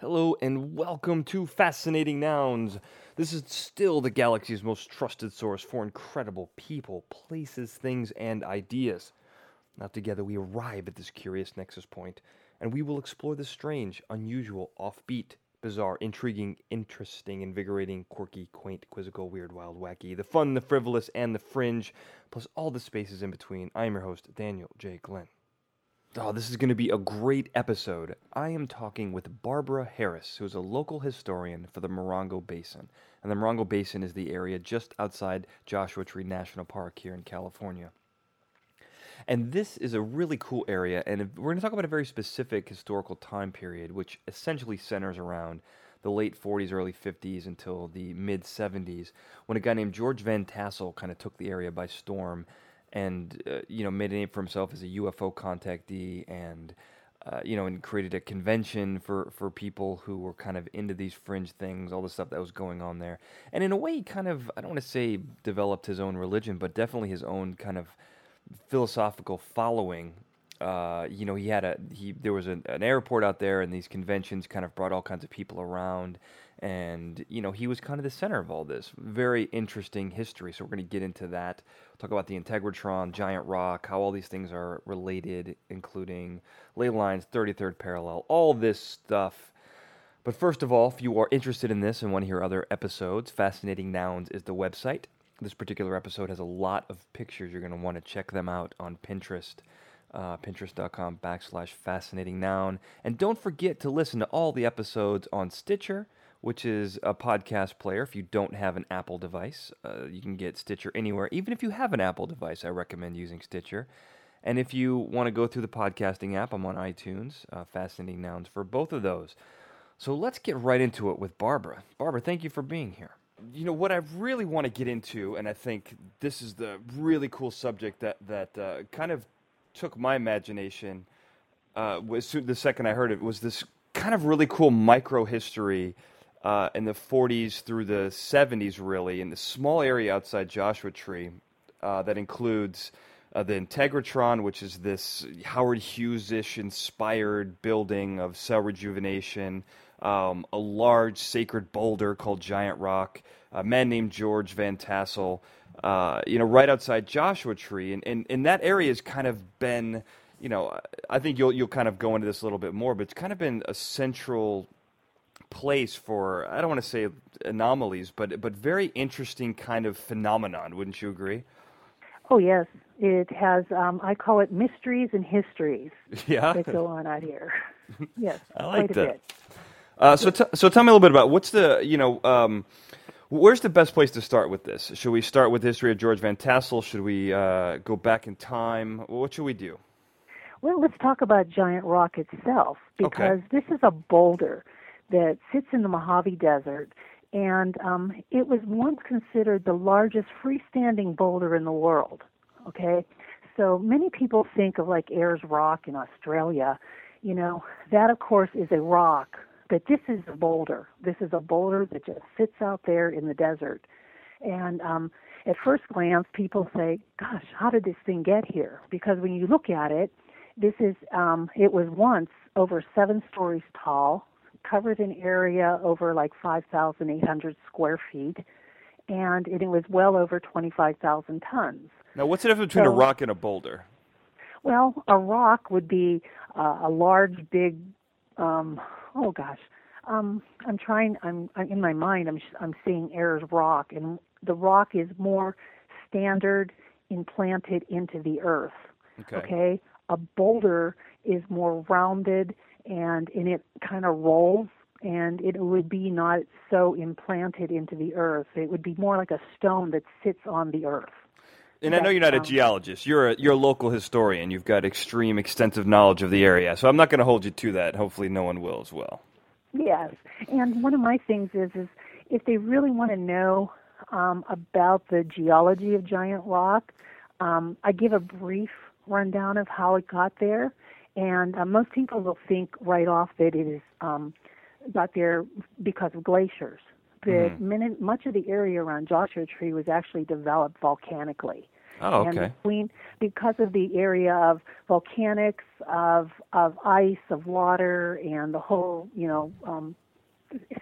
Hello and welcome to Fascinating Nouns. This is still the galaxy's most trusted source for incredible people, places, things, and ideas. Now, together we arrive at this curious nexus point, and we will explore the strange, unusual, offbeat, bizarre, intriguing, interesting, invigorating, quirky, quaint, quizzical, weird, wild, wacky, the fun, the frivolous, and the fringe, plus all the spaces in between. I am your host, Daniel J. Glenn. Oh, this is going to be a great episode. I am talking with Barbara Harris, who is a local historian for the Morongo Basin. And the Morongo Basin is the area just outside Joshua Tree National Park here in California. And this is a really cool area, and we're going to talk about a very specific historical time period, which essentially centers around the late 40s, early 50s until the mid 70s, when a guy named George Van Tassel kind of took the area by storm and uh, you know made a name for himself as a UFO contactee and uh, you know and created a convention for for people who were kind of into these fringe things all the stuff that was going on there. And in a way he kind of I don't want to say developed his own religion but definitely his own kind of philosophical following. Uh, you know, he had a he there was an, an airport out there, and these conventions kind of brought all kinds of people around, and you know he was kind of the center of all this. Very interesting history. So we're going to get into that. talk about the Integratron, Giant Rock, how all these things are related, including ley lines, 33rd parallel, all this stuff. But first of all, if you are interested in this and want to hear other episodes, Fascinating Nouns is the website. This particular episode has a lot of pictures. You're going to want to check them out on Pinterest uh, pinterest.com backslash fascinating noun. And don't forget to listen to all the episodes on Stitcher, which is a podcast player. If you don't have an Apple device, uh, you can get Stitcher anywhere. Even if you have an Apple device, I recommend using Stitcher. And if you want to go through the podcasting app, I'm on iTunes, uh, Fascinating Nouns for both of those. So let's get right into it with Barbara. Barbara, thank you for being here. You know what I really want to get into, and I think this is the really cool subject that that uh, kind of took my imagination uh, was the second I heard it was this kind of really cool micro history uh, in the 40s through the 70s, really, in the small area outside Joshua Tree uh, that includes uh, the Integratron, which is this Howard Hughes-ish inspired building of cell rejuvenation, um, a large sacred boulder called Giant Rock, a man named George Van Tassel, uh, you know, right outside Joshua Tree, and, and and that area has kind of been, you know, I think you'll you'll kind of go into this a little bit more, but it's kind of been a central place for I don't want to say anomalies, but but very interesting kind of phenomenon. Wouldn't you agree? Oh yes, it has. Um, I call it mysteries and histories. Yeah, that go on out here. Yes, I like quite that. a bit. Uh, so t- so tell me a little bit about what's the you know. Um, Where's the best place to start with this? Should we start with the history of George Van Tassel? Should we uh, go back in time? What should we do? Well, let's talk about Giant Rock itself because Okay. this is a boulder that sits in the Mojave Desert, and um, it was once considered the largest freestanding boulder in the world. Okay, so many people think of like Ayers Rock in Australia. You know, that of course is a rock, but this is a boulder. This is a boulder that just sits out there in the desert. And um, at first glance, people say, "Gosh, how did this thing get here?" Because when you look at it, this is um, it was once over seven stories tall, covered an area over like 5,800 square feet, and it was well over 25,000 tons. Now, what's the difference between a rock and a boulder? Well, a rock would be uh, a large, big. Um, oh gosh, um, I'm trying. I'm, I'm in my mind. I'm I'm seeing Ayers Rock, and the rock is more standard, implanted into the earth. Okay. Okay. A boulder is more rounded, and and it kind of rolls, and it would be not so implanted into the earth. It would be more like a stone that sits on the earth. And I know you're not a um, geologist. You're a you're a local historian. You've got extreme, extensive knowledge of the area. So I'm not going to hold you to that. Hopefully, no one will as well. Yes, and one of my things is is if they really want to know um, about the geology of Giant Rock, um, I give a brief rundown of how it got there, and uh, most people will think right off that it is um, got there because of glaciers. But Mhm. many, much of the area around Joshua Tree was actually developed volcanically. Oh, And okay. between because of the area of volcanics, of of ice, of water, and the whole you know um,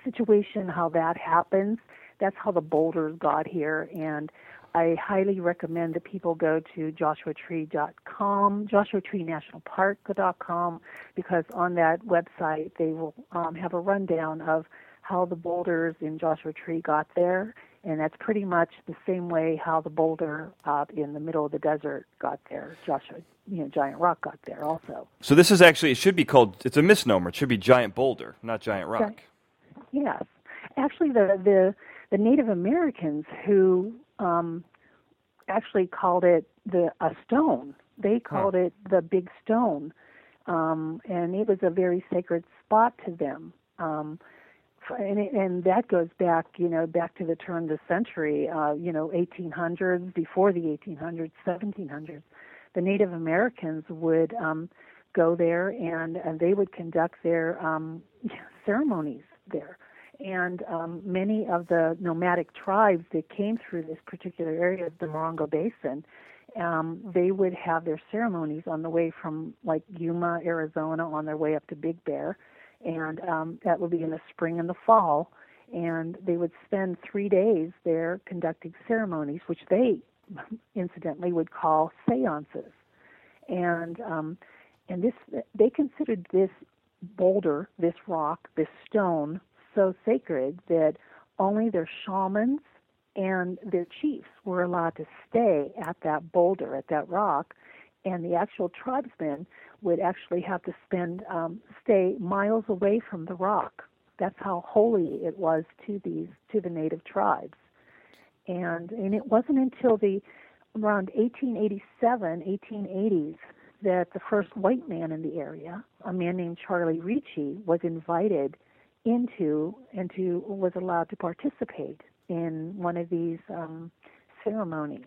situation, how that happens. That's how the boulders got here, and I highly recommend that people go to joshuatree.com, joshuatreenationalpark.com, because on that website they will um, have a rundown of how the boulders in Joshua Tree got there, and that's pretty much the same way how the boulder in the middle of the desert got there. Joshua, you know, Giant Rock got there also. So this is actually it should be called it's a misnomer. It should be giant boulder, not giant rock. Yes, actually, the the the Native Americans who um, actually called it the a stone. They called it the Big Stone, um, and it was a very sacred spot to them. Um, and, it, and that goes back, you know, back to the turn of the century, uh, you know, 1800s, before the 1800s, 1700s. The Native Americans would um, go there and, and they would conduct their um, ceremonies there. And um, many of the nomadic tribes that came through this particular area of the Morongo Basin, um, they would have their ceremonies on the way from like Yuma, Arizona, on their way up to Big Bear, and um, that would be in the spring and the fall. And they would spend three days there conducting ceremonies, which they incidentally would call seances. And um, and this they considered this boulder, this rock, this stone so sacred that only their shamans and their chiefs were allowed to stay at that boulder, at that rock, and the actual tribesmen would actually have to spend um, stay miles away from the rock. That's how holy it was to these to the native tribes. And and it wasn't until the around 1887, 1880s that the first white man in the area, a man named Charlie Ricci, was invited into and to was allowed to participate in one of these um, ceremonies.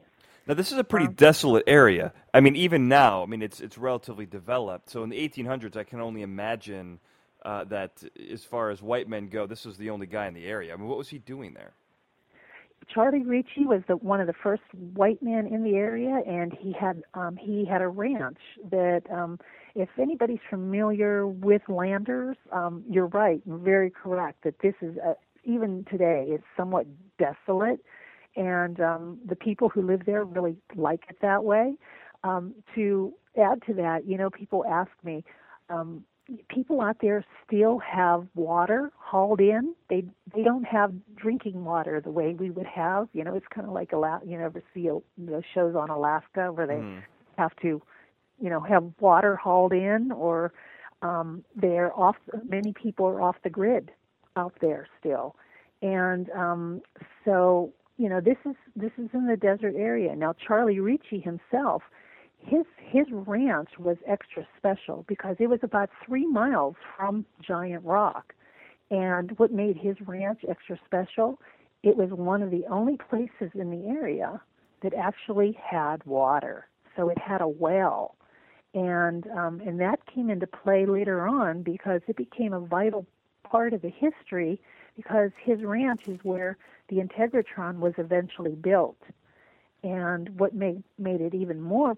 Now this is a pretty desolate area. I mean, even now, I mean, it's it's relatively developed. So in the 1800s, I can only imagine uh, that as far as white men go, this was the only guy in the area. I mean, what was he doing there? Charlie Ricci was the one of the first white men in the area, and he had um, he had a ranch that. Um, if anybody's familiar with landers, um, you're right, very correct that this is uh even today it's somewhat desolate, and um, the people who live there really like it that way. Um, to add to that, you know, people ask me. Um, people out there still have water hauled in. They they don't have drinking water the way we would have. You know, it's kind of like Ala- you know, ever see those shows on Alaska where they Mm. have to, you know, have water hauled in, or um, they're off. Many people are off the grid out there still, and um, so you know, this is this is in the desert area. Now, Charlie Ricci himself his his ranch was extra special because it was about three miles from Giant Rock, and what made his ranch extra special, it was one of the only places in the area that actually had water. So it had a well, and um, and that came into play later on because it became a vital part of the history because his ranch is where the Integratron was eventually built. And what made made it even more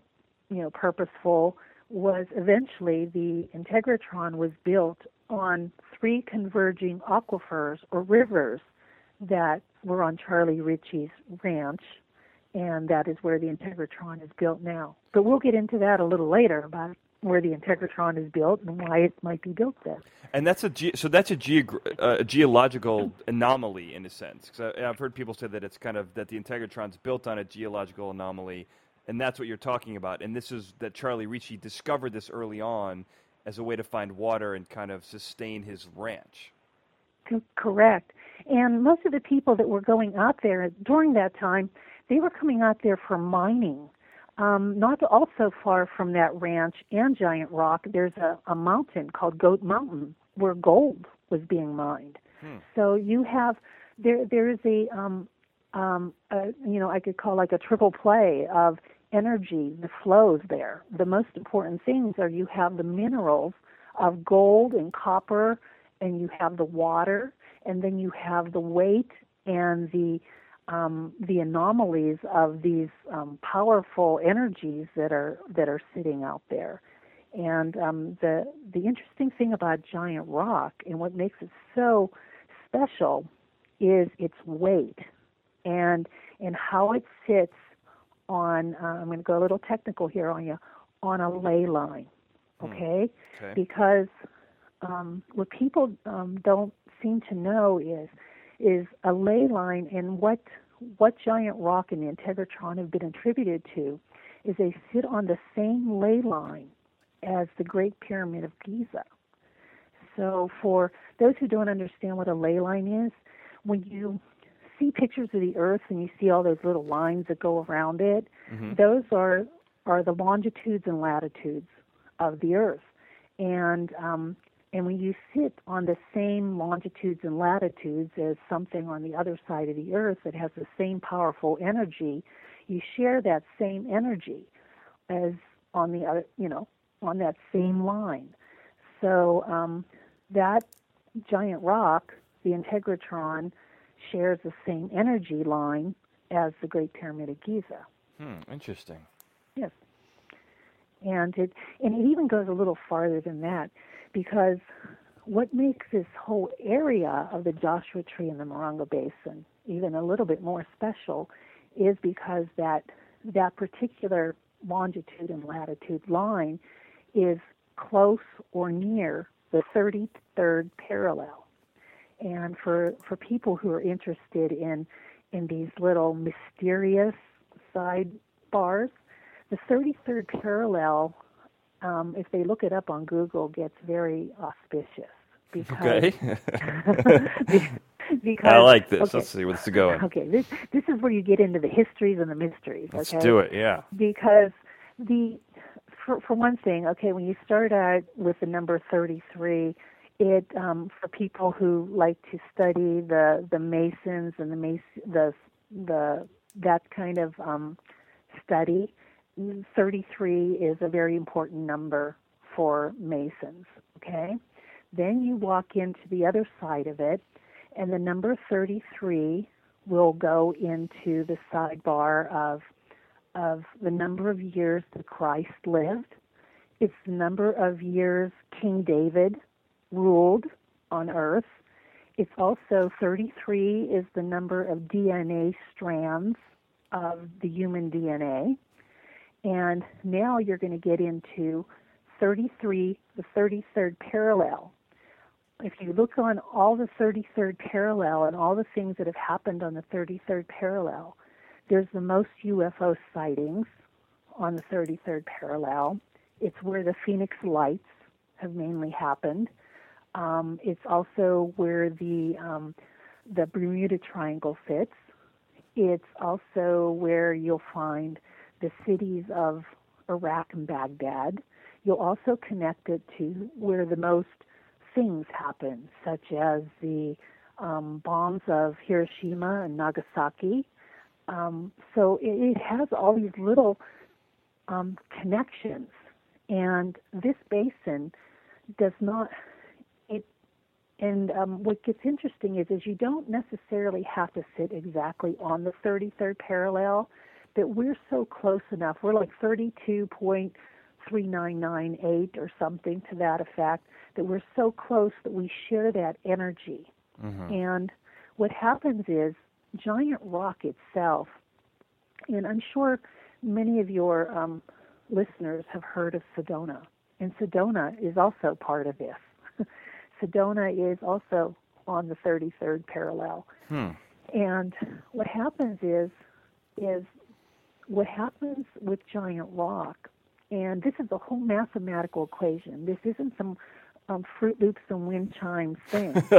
you know purposeful was eventually the Integratron was built on three converging aquifers or rivers that were on Charlie Ritchie's ranch, and that is where the Integratron is built now. But we'll get into that a little later about where the Integratron is built and why it might be built there. And that's a ge- so that's a, geog- uh, a geological anomaly in a sense. Because I've heard people say that it's kind of that the Integratron's built on a geological anomaly, and that's what you're talking about. And this is that Charlie Ricci discovered this early on as a way to find water and kind of sustain his ranch. Co- Correct. And most of the people that were going out there during that time, they were coming out there for mining. Um, not also far from that ranch and Giant Rock, there's a, a mountain called Goat Mountain where gold was being mined. Hmm. So you have there there is a um, um, you know I could call like a triple play of energy that flows there. The most important things are you have the minerals of gold and copper, and you have the water, and then you have the weight and the um, the anomalies of these um, powerful energies that are that are sitting out there. And um, the the interesting thing about giant rock and what makes it so special is its weight and and how it sits on. Uh, I'm going to go a little technical here on you on a ley line, okay? Hmm. okay. Because um, what people um, don't seem to know is is a ley line and what what giant rock and the integratron have been attributed to is they sit on the same ley line as the Great Pyramid of Giza. So for those who don't understand what a ley line is, when you see pictures of the Earth and you see all those little lines that go around it, Mhm. those are are the longitudes and latitudes of the Earth, and um, and when you sit on the same longitudes and latitudes as something on the other side of the Earth that has the same powerful energy, you share that same energy as on the other, you know, on that same line. So um, that giant rock, the integratron, shares the same energy line as the Great Pyramid of Giza. Hmm, interesting. Yes. And it and it even goes a little farther than that because what makes this whole area of the Joshua Tree and the Morongo Basin even a little bit more special is because that that particular longitude and latitude line is close or near the 33rd parallel. And for for people who are interested in in these little mysterious sidebars, the 33rd parallel, um, if they look it up on Google, gets very auspicious because Okay. because I like this. okay. Let's see what's going. Okay, this this is where you get into the histories and the mysteries. Let's okay? do it. Yeah. because the for for one thing, okay, when you start out with the number 33, it um, for people who like to study the the Masons and the the the that kind of um, study, 33 is a very important number for Masons. Okay, then you walk into the other side of it, and the number 33 will go into the sidebar of of the number of years that Christ lived. It's the number of years King David ruled on earth. It's also 33 is the number of DNA strands of the human DNA. And now you're going to get into 33, the 33rd parallel. If you look on all the 33rd parallel and all the things that have happened on the 33rd parallel, there's the most UFO sightings on the 33rd parallel. It's where the Phoenix Lights have mainly happened. Um, it's also where the um, the Bermuda Triangle fits. It's also where you'll find the cities of Iraq and Baghdad. You'll also connect it to where the most things happen, such as the um, bombs of Hiroshima and Nagasaki. Um, so it, it has all these little um, connections, and this basin does not. And um, what gets interesting is, is you don't necessarily have to sit exactly on the 33rd parallel, but we're so close enough. We're like 32.3998 or something to that effect that we're so close that we share that energy. Mhm. And what happens is giant rock itself, and I'm sure many of your um, listeners have heard of Sedona, and Sedona is also part of this. Sedona is also on the 33rd parallel. Hmm. And what happens is, is what happens with giant rock, and this is a whole mathematical equation. This isn't some um, Fruit Loops and wind chimes thing.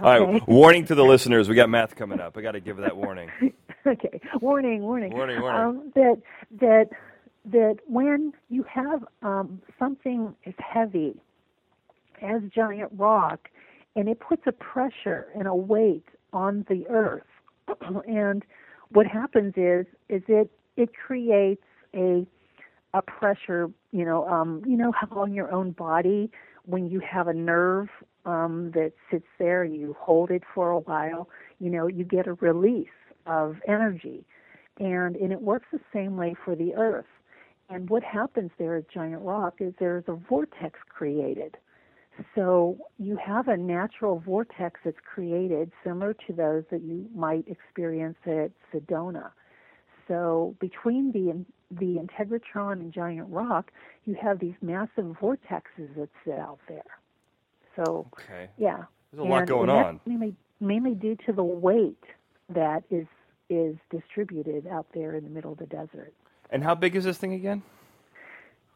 All right. Warning to the listeners. We got math coming up. I got to give that warning. okay, warning, warning, Warning, warning. Um, that that that when you have um, something as heavy as giant rock, and it puts a pressure and a weight on the earth, and what happens is is it it creates a a pressure, you know, um, you know how on your own body when you have a nerve um, that sits there, and you hold it for a while, you know, you get a release of energy, and and it works the same way for the Earth. And what happens there at Giant Rock is there's a vortex created. So you have a natural vortex that's created similar to those that you might experience at Sedona. So between the the integratron and giant rock, you have these massive vortexes that sit out there. So Okay. yeah, There's a lot going on. Mainly, mainly due to the weight that is is distributed out there in the middle of the desert. And how big is this thing again?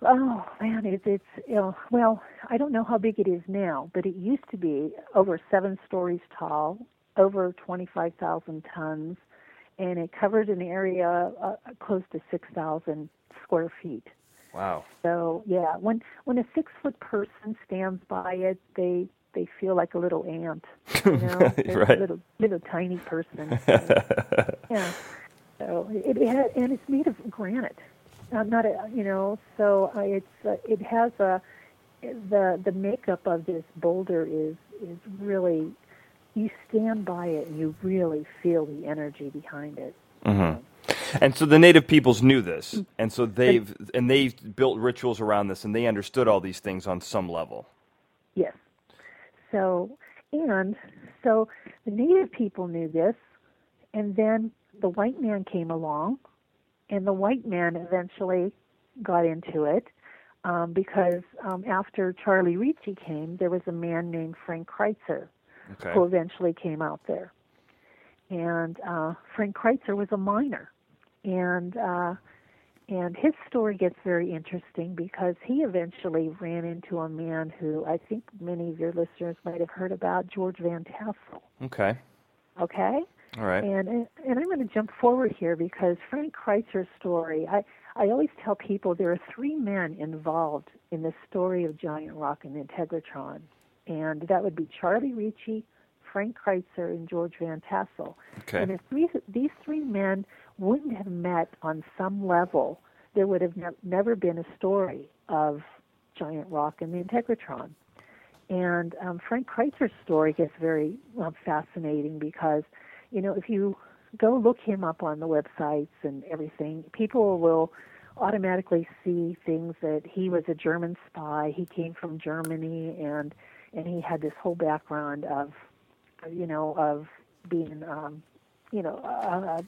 Oh man, it's it's you know, well, I don't know how big it is now, but it used to be over seven stories tall, over twenty five thousand tons, and it covered an area uh, close to six thousand square feet. Wow. So yeah, when when a six foot person stands by it, they they feel like a little ant, you know, Right. a little little tiny person. yeah. So it, it has, and it's made of granite, uh, not a you know. So uh, it's uh, it has a the the makeup of this boulder is is really you stand by it and you really feel the energy behind it. And so the native peoples knew this, and so they've and they've built rituals around this, and they understood all these things on some level. Yes. So, and so the native people knew this, and then the white man came along, and the white man eventually got into it um, because um, after Charlie Ricci came, there was a man named Frank Kreitzer Okay. who eventually came out there. And uh, Frank Kreitzer was a miner, and uh, and his story gets very interesting because he eventually ran into a man who I think many of your listeners might have heard about, George Van Tassel. Okay. Okay, All right. and and I'm going to jump forward here because Frank Kreitzer's story. I I always tell people there are three men involved in the story of Giant Rock and the Integratron, and that would be Charlie Ricci, Frank Kreitzer, and George Van Tassel. Okay. And if these these three men wouldn't have met on some level, there would have ne- never been a story of Giant Rock and the Integratron. And um, Frank Kreitzer's story gets very um, fascinating because, you know, if you go look him up on the websites and everything, people will automatically see things that he was a German spy. He came from Germany, and and he had this whole background of, you know, of being, um, you know, uh,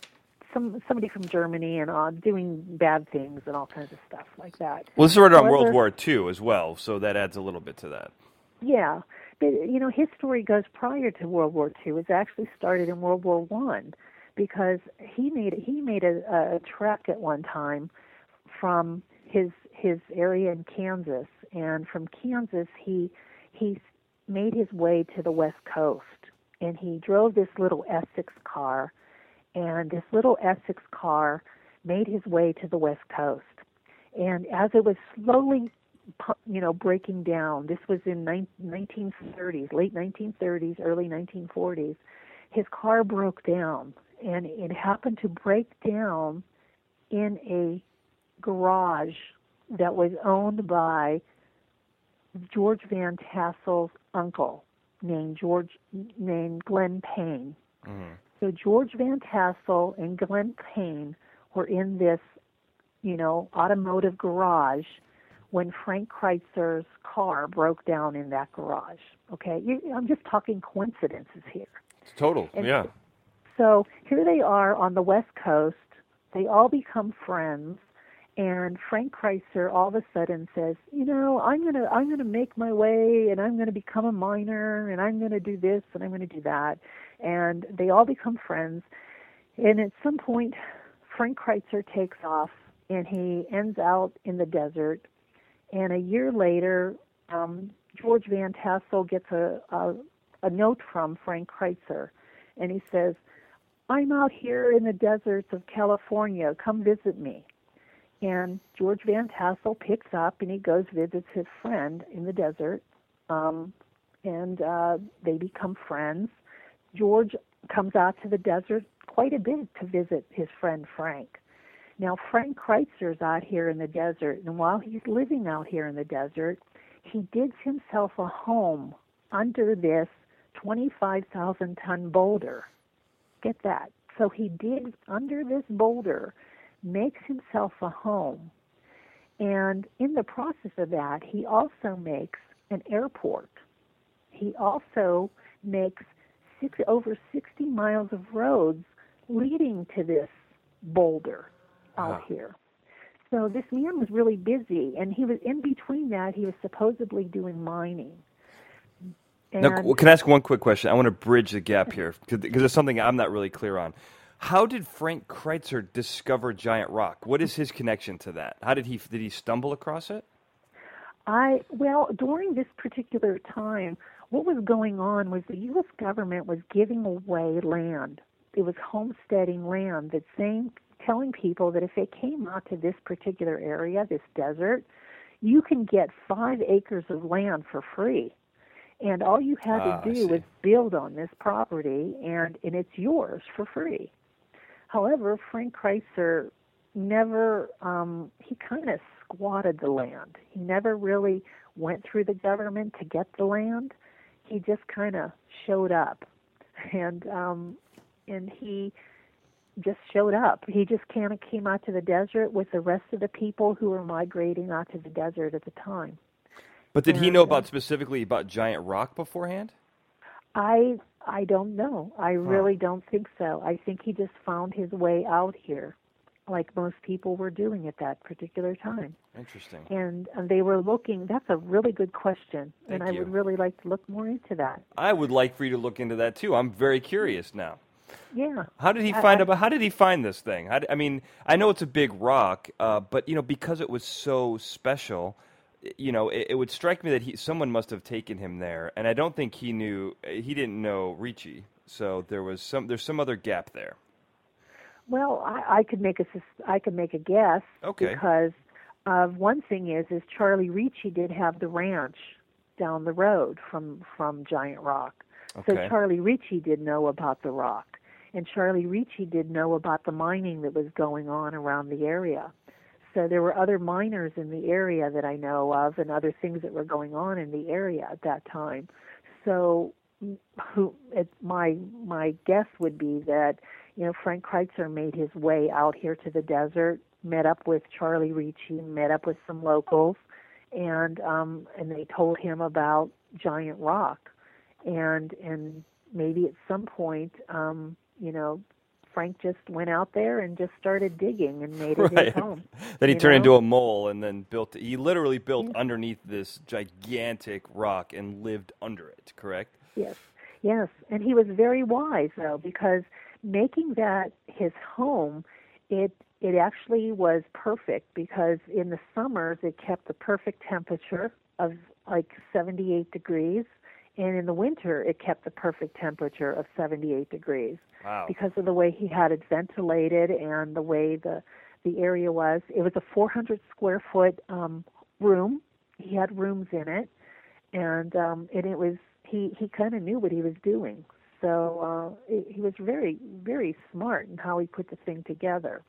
some somebody from Germany and uh, doing bad things and all kinds of stuff like that. Well, this is right on World War II as well, so that adds a little bit to that. Yeah, you know his story goes prior to World War II. It's actually started in World War One, because he made he made a, a trek at one time from his his area in Kansas, and from Kansas he he made his way to the West Coast, and he drove this little Essex car, and this little Essex car made his way to the West Coast, and as it was slowly you know breaking down. This was in nine- 1930s late 1930s early 1940s his car broke down and it happened to break down in a garage that was owned by George Van Tassel's uncle named George named Glenn Payne. Mm-hmm. So George Van Tassel and Glenn Payne were in this, you know, automotive garage when Frank Kreitzer's car broke down in that garage. Okay, you, I'm just talking coincidences here. It's total. And- yeah. So here they are on the West Coast. They all become friends, and Frank Kreitzer all of a sudden says, "You know, I'm gonna I'm gonna make my way, and I'm gonna become a miner, and I'm gonna do this, and I'm gonna do that." And they all become friends. And at some point, Frank Kreitzer takes off, and he ends out in the desert. And a year later, um, George Van Tassel gets a, a a note from Frank Kreitzer, and he says, I'm out here in the deserts of California. Come visit me. And George Van Tassel picks up and he goes visits his friend in the desert, um, and uh, they become friends. George comes out to the desert quite a bit to visit his friend Frank. Now Frank Kreitzer's out here in the desert, and while he's living out here in the desert, he digs himself a home under this 25,000 ton boulder. Get that, So he digs under this boulder, makes himself a home, and in the process of that, he also makes an airport. He also makes six, over 60 miles of roads leading to this boulder out Wow. here. So this man was really busy, and he was in between that. He was supposedly doing mining. Now, And- c- can I ask one quick question? I want to bridge the gap here because it's something I'm not really clear on. How did Frank Kreitzer discover Giant Rock? What is his connection to that? How did he did he stumble across it? I well, during this particular time, what was going on was the U.S. government was giving away land. It was homesteading land that saying, telling people that if they came out to this particular area, this desert, you can get five acres of land for free, and all you had Ah, to do was build on this property, and and it's yours for free. However, Frank Kreitzer never um, he kind of squatted the land. He never really went through the government to get the land. He just kind of showed up, and um, and he just showed up. He just kind of came out to the desert with the rest of the people who were migrating out to the desert at the time. But did he And, know uh, about specifically about Giant Rock beforehand? I I don't know. I really don't think so. I think he just found his way out here, like most people were doing at that particular time. Interesting. and and they were looking that's a really good question and Thank i you. would really like to look more into that I would like for you to look into that too. I'm very curious now. Yeah How did he find I- about? How did he find this thing? How d I mean, I know it's a big rock, uh, but you know, because it was so special, you know, it, it would strike me that he someone must have taken him there, and I don't think he knew. He didn't know Ricci, so there was some. There's some other gap there. well i i could make a i could make a guess Okay. because uh one thing is is charlie ricci did have the ranch down the road from from giant rock so charlie ricci did know about the rock and charlie ricci did know about the mining that was going on around the area so there were other miners in the area that I know of, and other things that were going on in the area at that time. So, who it, my my guess would be that you know Frank Kreitzer made his way out here to the desert, met up with Charlie Ricci, met up with some locals, and um, and they told him about Giant Rock, and and maybe at some point, um, you know. Frank just went out there and just started digging and made it Right. his home. Then he turned know? into a mole and then built. He literally built underneath this gigantic rock and lived under it. Correct. Yes, yes, and he was very wise though because making that his home, it it actually was perfect because in the summers it kept the perfect temperature of like 78 degrees, and in the winter it kept the perfect temperature of 78 degrees Wow. because of the way he had it ventilated and the way the the area was. It was a 400 square foot um, room. He had rooms in it, and um, and it was he he kind of knew what he was doing. So uh, it, he was very very smart in how he put the thing together,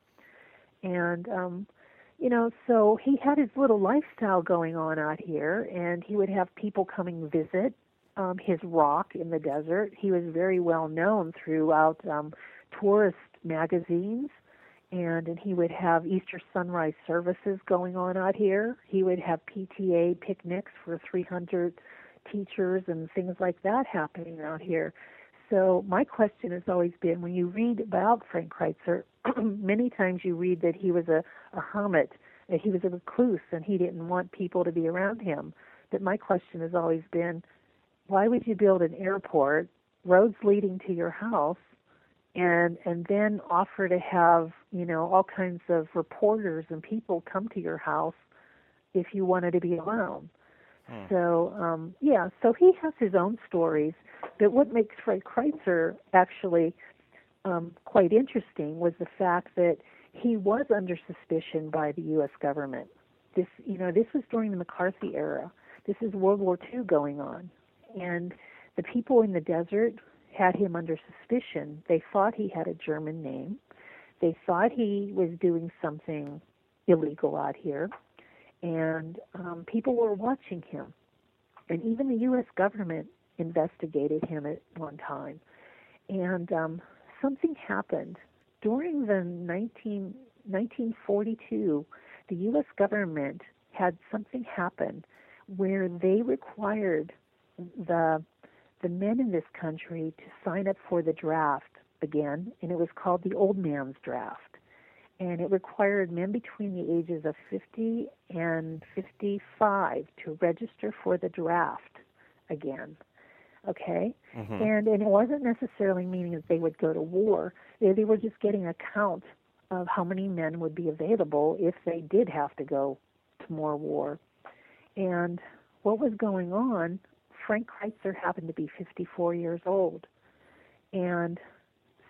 and um, you know so he had his little lifestyle going on out here, and he would have people coming visit um, his rock in the desert. He was very well known throughout um, tourist magazines, and and he would have Easter sunrise services going on out here. He would have PTA picnics for 300 teachers and things like that happening out here. So my question has always been when you read about Frank Kreitzer, many times you read that he was a, a hermit, that he was a recluse, and he didn't want people to be around him. But my question has always been, why would you build an airport, roads leading to your house, and and then offer to have you know all kinds of reporters and people come to your house if you wanted to be alone? So um, yeah, so he has his own stories. But what makes Fred Kreitzer actually um, quite interesting was the fact that he was under suspicion by the U.S. government. This, you know, this was during the McCarthy era. This is World War II going on, and the people in the desert had him under suspicion. They thought he had a German name. They thought he was doing something illegal out here, and um, people were watching him. And even the U.S. government investigated him at one time. And um, something happened during the 19, 1942. The U.S. government had something happen where they required the the men in this country to sign up for the draft again, and it was called the Old Man's Draft. And it required men between the ages of 50 and 55 to register for the draft again. Okay? Mm-hmm. And, and it wasn't necessarily meaning that they would go to war, they, they were just getting a count of how many men would be available if they did have to go to more war. And what was going on, Frank Kreitzer happened to be 54 years old. And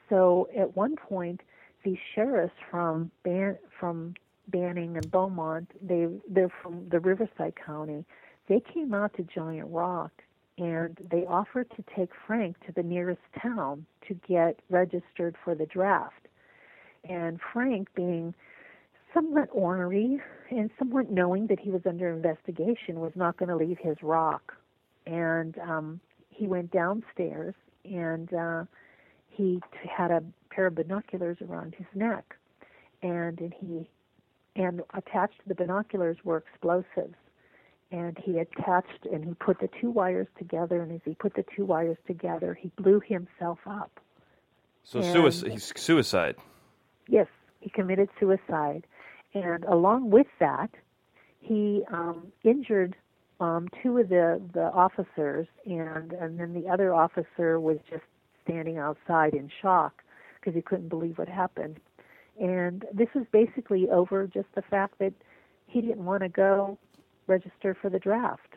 so at one point, these sheriffs from Ban- from Banning and Beaumont, they they're from the Riverside County. They came out to Giant Rock and they offered to take Frank to the nearest town to get registered for the draft. And Frank, being somewhat ornery and somewhat knowing that he was under investigation, was not going to leave his rock. And um, he went downstairs and uh, he t- had a pair of binoculars around his neck, and, and he and attached to the binoculars were explosives. And he attached and he put the two wires together, and as he put the two wires together, he blew himself up. So And- suicide. Suicide. Yes, he committed suicide. And along with that, he um, injured um, two of the, the officers, and, and then the other officer was just standing outside in shock because he couldn't believe what happened. And this was basically over just the fact that he didn't want to go register for the draft.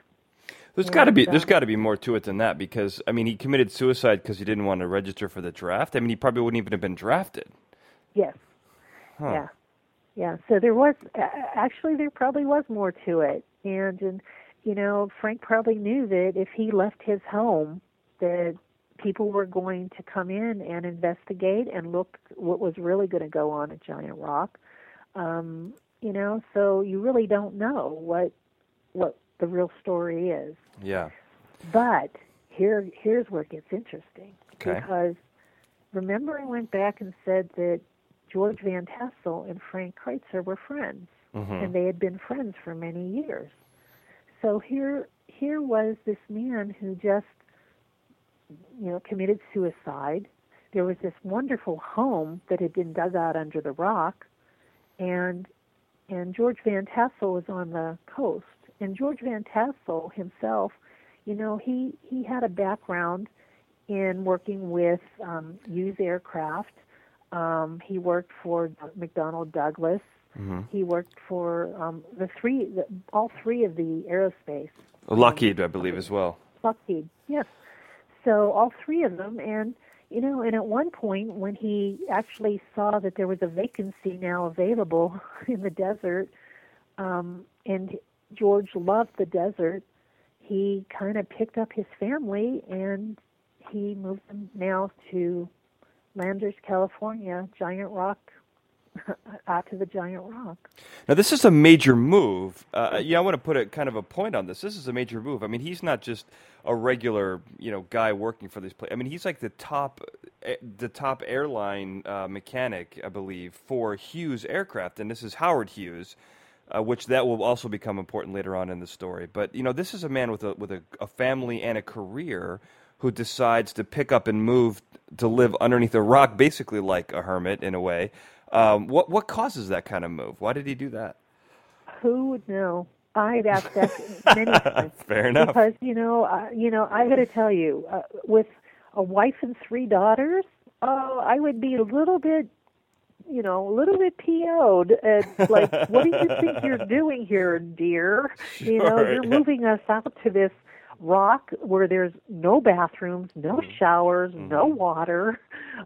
There's got to be there's um, got to be more to it than that because I mean he committed suicide because he didn't want to register for the draft. I mean he probably wouldn't even have been drafted. Yes. Huh. Yeah. Yeah. So there was actually there probably was more to it, and and you know Frank probably knew that if he left his home, that people were going to come in and investigate and look what was really going to go on at Giant Rock. Um, you know, so you really don't know what what the real story is. Yeah. But here here's where it gets interesting. Okay. Because remember I went back and said that George Van Tassel and Frank Kreitzer were friends Mhm. and they had been friends for many years. So here here was this man who just you know committed suicide. There was this wonderful home that had been dug out under the rock and and George Van Tassel was on the coast. And George Van Tassel himself, you know, he he had a background in working with um, used aircraft. Um, he worked for McDonnell Douglas. Mhm. He worked for um, the three, the, all three of the aerospace. Lockheed, I believe, as well. Lockheed, yes. So all three of them, and you know, and at one point when he actually saw that there was a vacancy now available in the desert, um, and George loved the desert, he kind of picked up his family and he moved them now to Landers, California, Giant Rock, out to the Giant Rock. Now, this is a major move. Uh, yeah, I want to put a kind of a point on this. This is a major move. I mean, he's not just a regular, you know, guy working for this place. I mean, he's like the top, eh, the top airline uh, mechanic, I believe, for Hughes Aircraft, and this is Howard Hughes, uh, which that will also become important later on in the story. But you know, this is a man with a with a, a family and a career who decides to pick up and move to live underneath a rock, basically like a hermit in a way. Um, what what causes that kind of move? Why did he do that? Who would know? I've asked that many times. Fair enough. Because you know, uh, you know, I got to tell you, uh, with a wife and three daughters, oh, I would be a little bit, you know, a little bit PO'd. At, like, what do you think you're doing here, dear? You know, you're yeah. moving us out to this rock where there's no bathrooms, no showers, no water,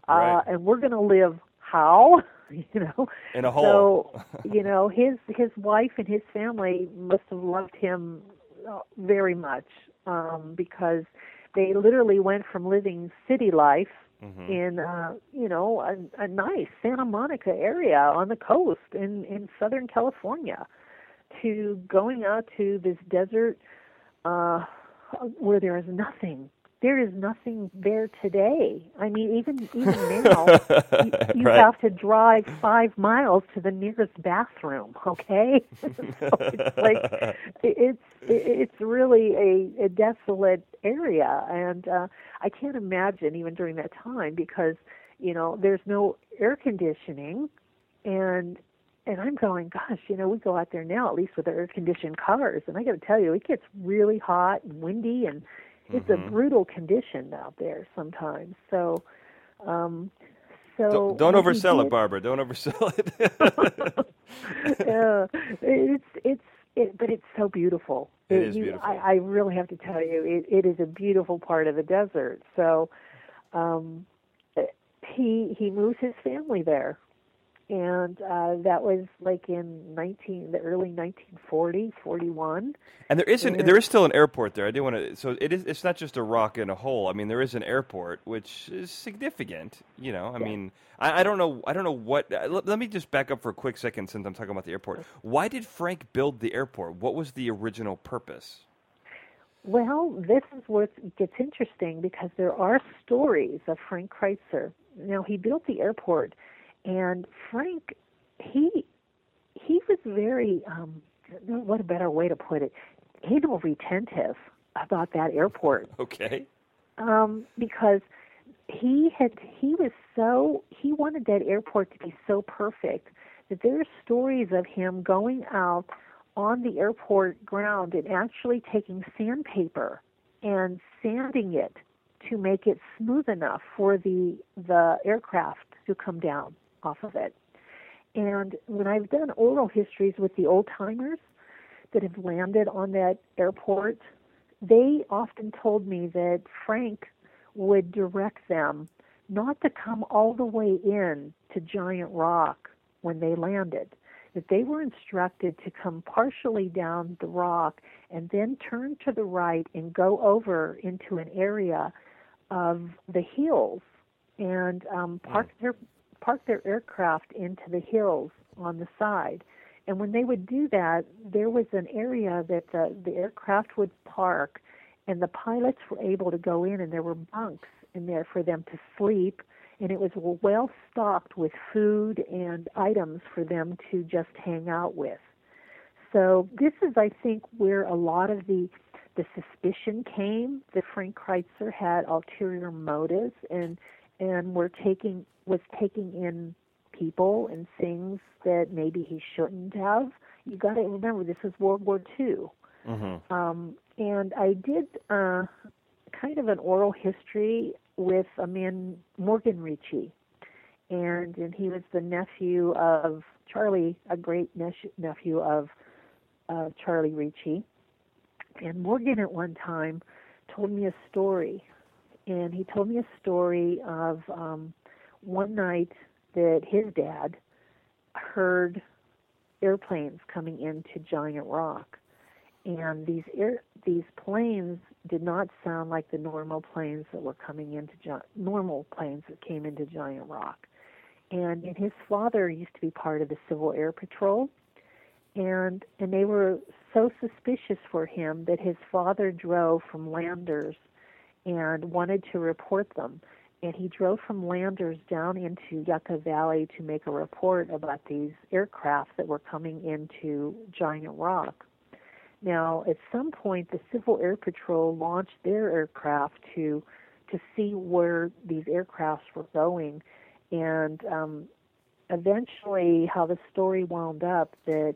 uh, Mm-hmm. Right. and we're going to live how? You know, In a hole. so you know his his wife and his family must have loved him uh, very much um, because they literally went from living city life Mhm. in uh, you know a, a nice Santa Monica area on the coast in in Southern California to going out to this desert uh, where there is nothing. There is nothing there today. I mean, even even now, you, you Right. have to drive five miles to the nearest bathroom. Okay, so it's like it's it's really a, a desolate area, and uh, I can't imagine even during that time because you know there's no air conditioning, and and I'm going, gosh, you know, we go out there now at least with air conditioned cars, and I got to tell you, it gets really hot and windy, and it's Mm-hmm. a brutal condition out there sometimes. So, um, so Don't, don't oversell did- it, Barbara. Don't oversell it. yeah, it's it's it, but it's so beautiful. It is you- beautiful. I, I really have to tell you, it, it is a beautiful part of the desert. So, um, he he moves his family there, and uh, that was like in nineteen the early 1940, 41. And there isn't. There is still an airport there. I do want to. So it is. It's not just a rock in a hole. I mean, there is an airport, which is significant. You know. I mean, I, I don't know. I don't know what. uh, Let, let me just back up for a quick second, since I'm talking about the airport. Why did Frank build the airport? What was the original purpose? Well, this is where it gets interesting because there are stories of Frank Critzer. Now he built the airport, and Frank, he he was very um, what a better way to put it, He was retentive about that airport Okay. um, because he had he was so he wanted that airport to be so perfect that there are stories of him going out on the airport ground and actually taking sandpaper and sanding it to make it smooth enough for the the aircraft to come down off of it. And when I've done oral histories with the old timers that have landed on that airport, they often told me that Frank would direct them not to come all the way in to Giant Rock when they landed, that they were instructed to come partially down the rock and then turn to the right and go over into an area of the hills and um, park their park their aircraft into the hills on the side. And when they would do that, there was an area that the, the aircraft would park, and the pilots were able to go in, and there were bunks in there for them to sleep, and it was well stocked with food and items for them to just hang out with. So this is, I think, where a lot of the the suspicion came that Frank Critzer had ulterior motives and and were taking was taking in people and things that maybe he shouldn't have. You got to remember this is World War II, Mm-hmm. um, and I did uh, kind of an oral history with a man Morgan Reche, and and he was the nephew of Charlie, a great nephew nephew of uh, Charlie Reche. And Morgan at one time told me a story, and he told me a story of um, one night that his dad heard airplanes coming into Giant Rock, and these air these planes did not sound like the normal planes that were coming into Gi- normal planes that came into Giant Rock. And and his father used to be part of the Civil Air Patrol, and and they were so suspicious for him that his father drove from Landers and wanted to report them. And he drove from Landers down into Yucca Valley to make a report about these aircraft that were coming into Giant Rock. Now, at some point, the Civil Air Patrol launched their aircraft to to see where these aircrafts were going, and um, eventually, how the story wound up that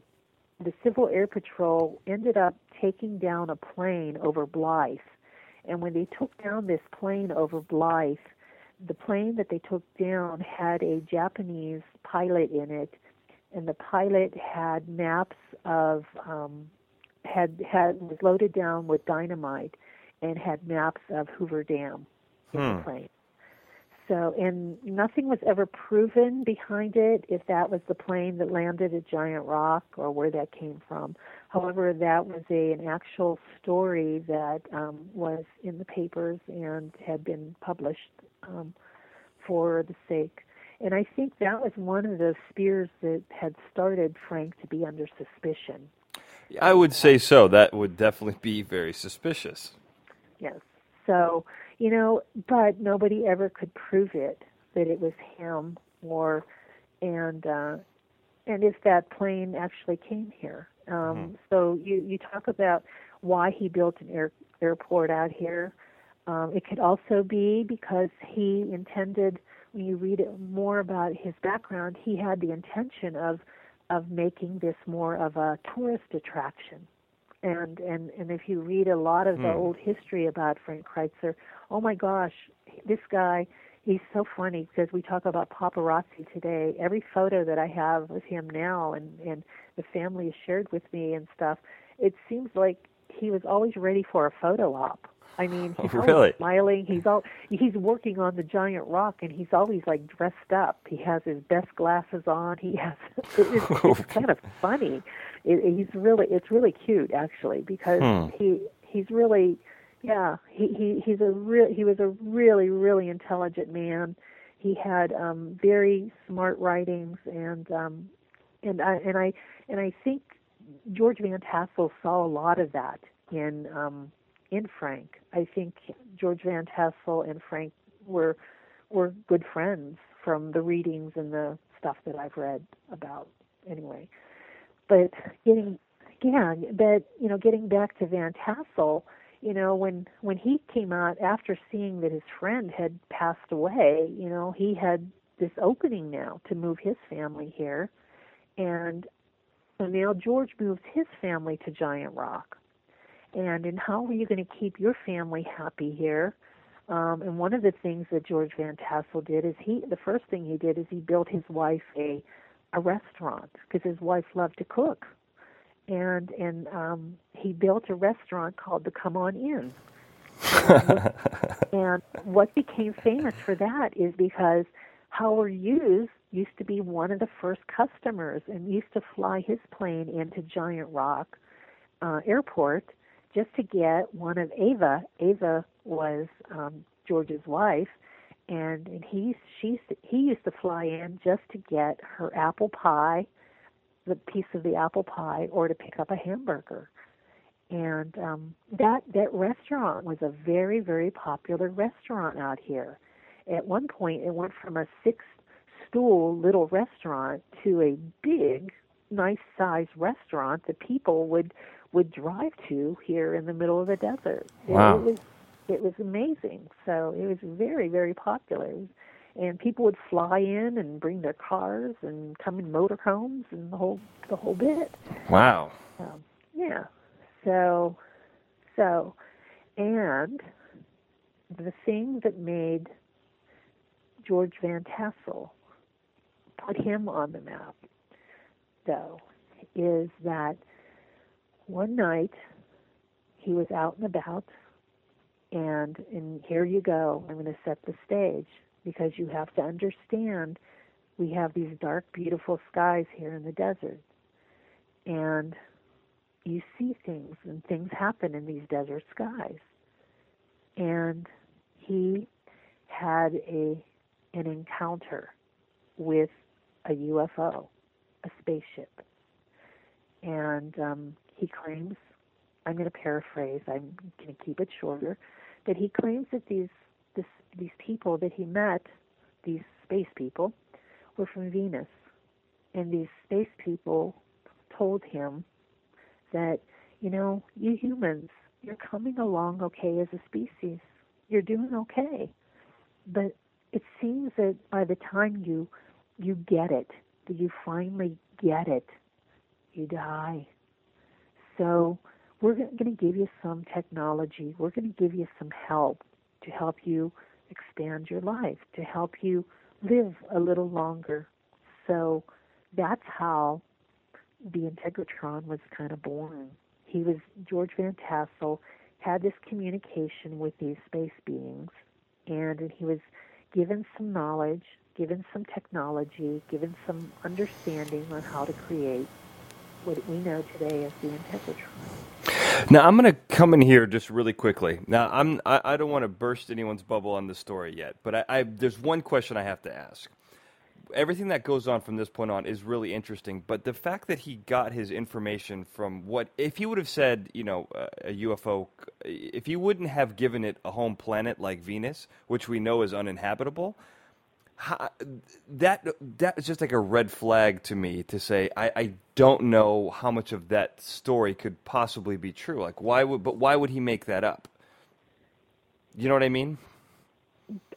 the Civil Air Patrol ended up taking down a plane over Blythe. And when they took down this plane over Blythe, the plane that they took down had a Japanese pilot in it, and the pilot had maps of um, had had was loaded down with dynamite and had maps of Hoover Dam in Hmm. the plane. So, and nothing was ever proven behind it if that was the plane that landed at Giant Rock or where that came from. However, that was a an actual story that um, was in the papers and had been published um, for the sake. And I think that was one of the spears that had started Frank to be under suspicion. I would say so. That would definitely be very suspicious. Yes. So, you know, but nobody ever could prove it that it was him or and uh, and if that plane actually came here. Um, mm-hmm. So you you talk about why he built an air, airport out here. Um, it could also be because he intended. When you read more about his background, he had the intention of of making this more of a tourist attraction. And and and if you read a lot of mm. the hmm. old history about Frank Critzer, oh my gosh, this guy he's so funny because we talk about paparazzi today. Every photo that I have of him now and and the family has shared with me and stuff, it seems like he was always ready for a photo op. I mean, he's oh, really? smiling. He's all he's working on the giant rock, and he's always like dressed up. He has his best glasses on. He has it's, it's kind of funny. It, he's really it's really cute actually because hmm. he he's really yeah he he he's a real he was a really really intelligent man. He had um very smart writings and um and I and I and I think George Van Tassel saw a lot of that in um in Frank. I think George Van Tassel and Frank were were good friends from the readings and the stuff that I've read about anyway. But getting yeah, but you know, getting back to Van Tassel, you know, when when he came out after seeing that his friend had passed away, you know, he had this opening now to move his family here. And so now George moves his family to Giant Rock and and how are you going to keep your family happy here? Um, and one of the things that George Van Tassel did is he the first thing he did is he built his wife a a restaurant because his wife loved to cook, and and um, he built a restaurant called the Come On Inn. and, and what became famous for that is because Howard Hughes used to be one of the first customers and used to fly his plane into Giant Rock uh, Airport just to get one of Ava. Ava was um, George's wife, and and he she he used to fly in just to get her apple pie, the piece of the apple pie, or to pick up a hamburger. And um, that that restaurant was a very very popular restaurant out here. At one point, it went from a six stool little restaurant to a big, nice sized restaurant that people would would drive to here in the middle of the desert. Wow. It, it was it was amazing. So it was very very popular. And people would fly in and bring their cars and come in motorhomes and the whole the whole bit. Wow. Um, yeah. So so and the thing that made George Van Tassel put him on the map, though, is that one night he was out and about and and here you go i'm going to set the stage because you have to understand we have these dark beautiful skies here in the desert. And you see things and things happen in these desert skies. And he had a an encounter with a UFO, a spaceship, and um, he claims, I'm going to paraphrase, I'm going to keep it shorter, that he claims that these these people that he met, these space people, were from Venus, and these space people told him that, you know, you humans, you're coming along okay as a species. You're doing okay. But it seems that by the time you you get it, that you finally get it, you die. So we're going to give you some technology. We're going to give you some help to help you expand your life, to help you live a little longer. So that's how the Integratron was kind of born. He was George Van Tassel had this communication with these space beings, and, he was given some knowledge, given some technology, given some understanding on how to create what we know today as the Integratron. Now I'm going to come in here just really quickly. Now I'm I, I don't want to burst anyone's bubble on the story yet, but I, I, there's one question I have to ask. everything that goes on from this point on is really interesting. But the fact that he got his information from what, if he would have said, you know, uh, a UFO, if he wouldn't have given it a home planet like Venus, which we know is uninhabitable, how, that that is just like a red flag to me to say I, I don't know how much of that story could possibly be true. Like why would but why would he make that up? You know what I mean?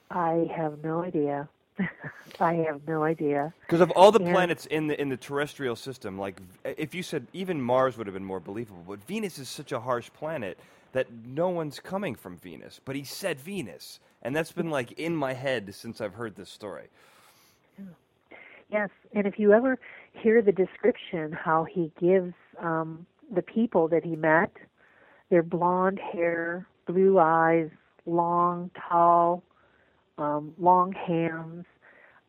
I have no idea. I have no idea. Because of all the planets in the in the terrestrial system, like if you said even Mars would have been more believable, but Venus is such a harsh planet that no one's coming from Venus. But he said Venus, and that's been like in my head since I've heard this story. Yes, and if you ever hear the description, how he gives um, the people that he met, their blonde hair, blue eyes, long, tall, um, long hands.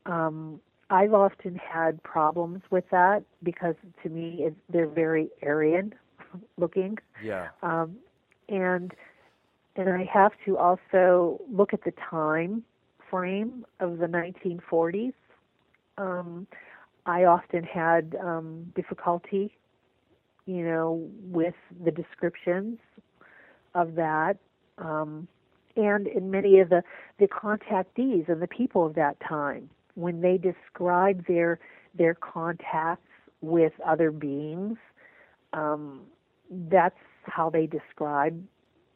Um, I've often had problems with that because to me it, they're very Aryan looking. Yeah. Um, and and I have to also look at the time frame of the 1940s. Um, I often had um, difficulty, you know, with the descriptions of that. Um, and in many of the, the contactees and the people of that time when they describe their their contacts with other beings um, that's how they describe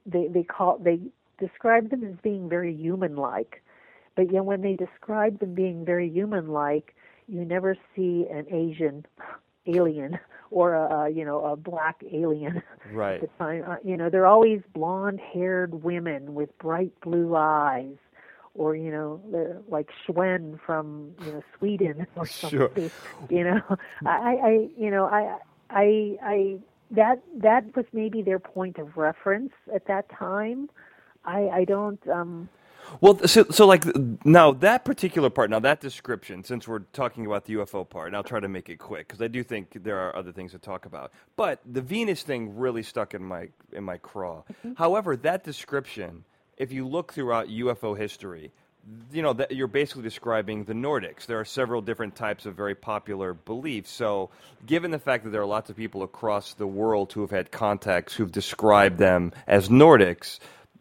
they they call they describe them as being very human like but yet when they describe them being very human like you never see an asian alien or a, you know a black alien. Right. uh, you know they're always blonde-haired women with bright blue eyes, or you know like Schwen from you know Sweden or something. Sure. You know, I, I you know I I I that that was maybe their point of reference at that time. I I don't um well, so, so like now that particular part, now that description, since we're talking about the UFO part, and I'll try to make it quick because I do think there are other things to talk about. But the Venus thing really stuck in my in my craw. Mm-hmm. However, that description, if you look throughout UFO history, you know that you're basically describing the Nordics. There are several different types of very popular beliefs. So, given the fact that there are lots of people across the world who have had contacts who've described them as Nordics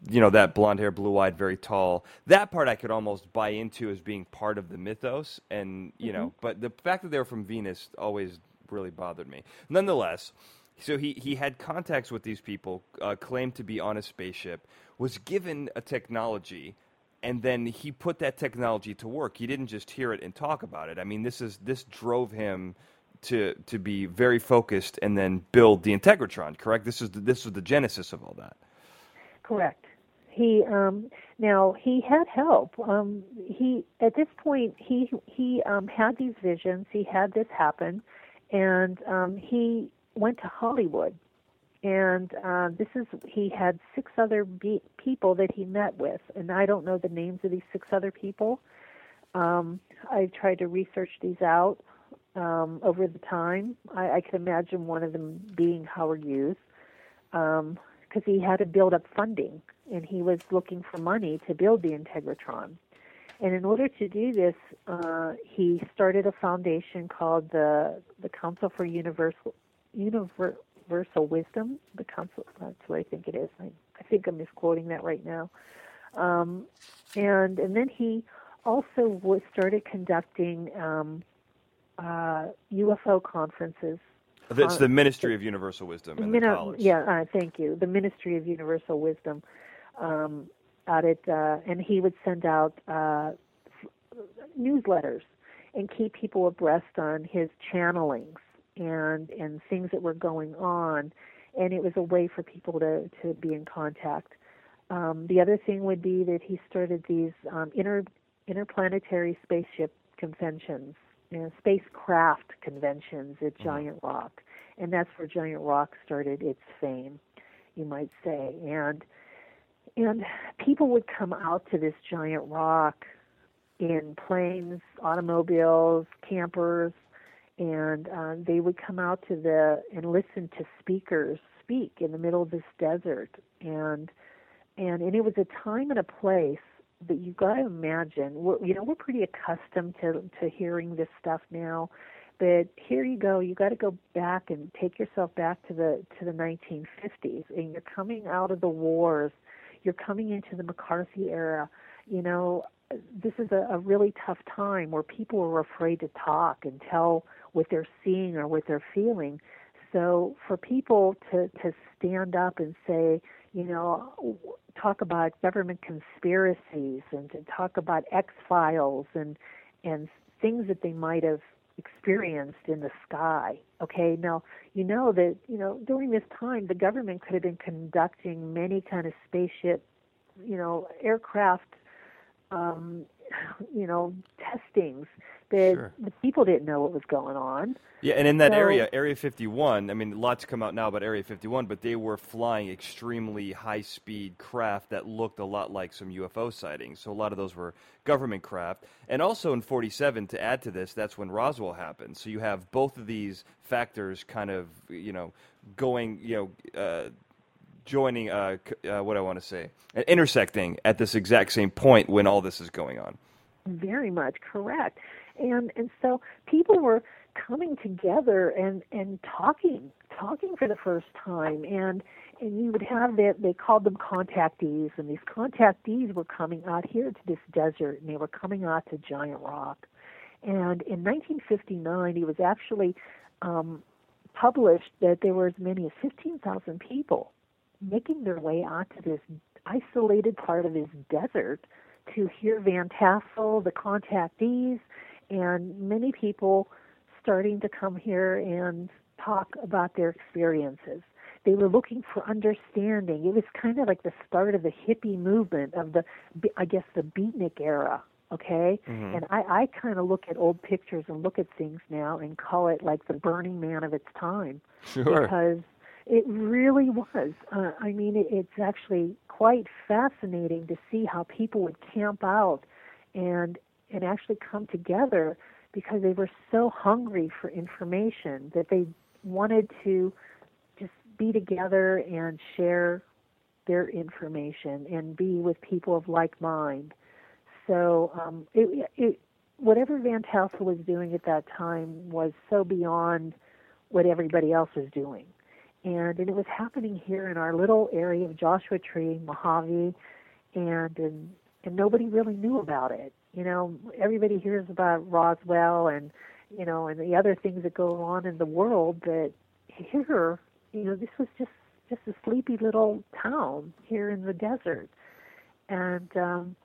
you know that blonde hair, blue eyed, very tall. That part I could almost buy into as being part of the mythos, and you mm-hmm. know, but the fact that they were from Venus always really bothered me. Nonetheless, so he he had contacts with these people, uh, claimed to be on a spaceship, was given a technology. And then he put that technology to work. He didn't just hear it and talk about it. I mean, this is this drove him to to be very focused and then build the Integratron. Correct. This is the, this was the genesis of all that. Correct he um now he had help um he at this point he he um had these visions he had this happen and um he went to hollywood and uh, this is he had six other be- people that he met with and i don't know the names of these six other people um i tried to research these out um over the time i i can imagine one of them being howard hughes um because he had to build up funding and he was looking for money to build the Integratron. And in order to do this, uh, he started a foundation called the the Council for Universal Universal Wisdom. The council, that's what I think it is. I, I think I'm misquoting that right now. Um, and and then he also was started conducting um, uh, UFO conferences that's the Ministry of Universal Wisdom and Min- the college. Yeah, uh, thank you. The Ministry of Universal Wisdom um, out at, uh, and he would send out uh, newsletters and keep people abreast on his channelings and and things that were going on, and it was a way for people to to be in contact. Um, the other thing would be that he started these um, inter interplanetary spaceship conventions you know, spacecraft conventions at mm-hmm. Giant Rock, and that's where Giant Rock started its fame, you might say. And and people would come out to this giant rock in planes, automobiles, campers, and uh, they would come out to the and listen to speakers speak in the middle of this desert. And and and it was a time and a place that you got to imagine, we're, you know, we're pretty accustomed to to hearing this stuff now. But here you go. You got to go back and take yourself back to the to the 1950s, and you're coming out of the wars. You're coming into the McCarthy era. You know, this is a, a really tough time where people are afraid to talk and tell what they're seeing or what they're feeling. So for people to to stand up and say, you know, talk about government conspiracies and to talk about X files and and things that they might have experienced in the sky. Okay, now you know that you know during this time the government could have been conducting many kind of spaceship, you know, aircraft, um, you know, testings that Sure. the people didn't know what was going on. Yeah, and in that So- area, Area 51, I mean, lots come out now about Area 51, but they were flying extremely high speed craft that looked a lot like some UFO sightings. So a lot of those were government craft. And also in 47, to add to this, that's when Roswell happened. So you have both of these factors kind of, you know, going, you know, uh, joining, uh, uh, what I want to say, intersecting at this exact same point when all this is going on. Very much correct. And and so people were coming together and and talking talking for the first time and and you would have that they called them contactees and these contactees were coming out here to this desert and they were coming out to Giant Rock. And in 1959 it was actually um, published that there were as many as 15,000 people making their way onto this isolated part of this desert to hear Van Tassel, the contactees, and many people starting to come here and talk about their experiences. They were looking for understanding. It was kind of like the start of the hippie movement of the, I guess, the beatnik era. Okay, mm-hmm. and I, I kind of look at old pictures and look at things now and call it like the Burning Man of its time Sure. because it really was. Uh, I mean, it, it's actually quite fascinating to see how people would camp out and and actually come together because they were so hungry for information that they wanted to just be together and share their information and be with people of like mind. So um, it, it, whatever Van Tassel was doing at that time was so beyond what everybody else was doing. And, and it was happening here in our little area of Joshua Tree, Mojave, and, and and nobody really knew about it. You know, everybody hears about Roswell and you know and the other things that go on in the world, but here, you know, this was just just a sleepy little town here in the desert, and um,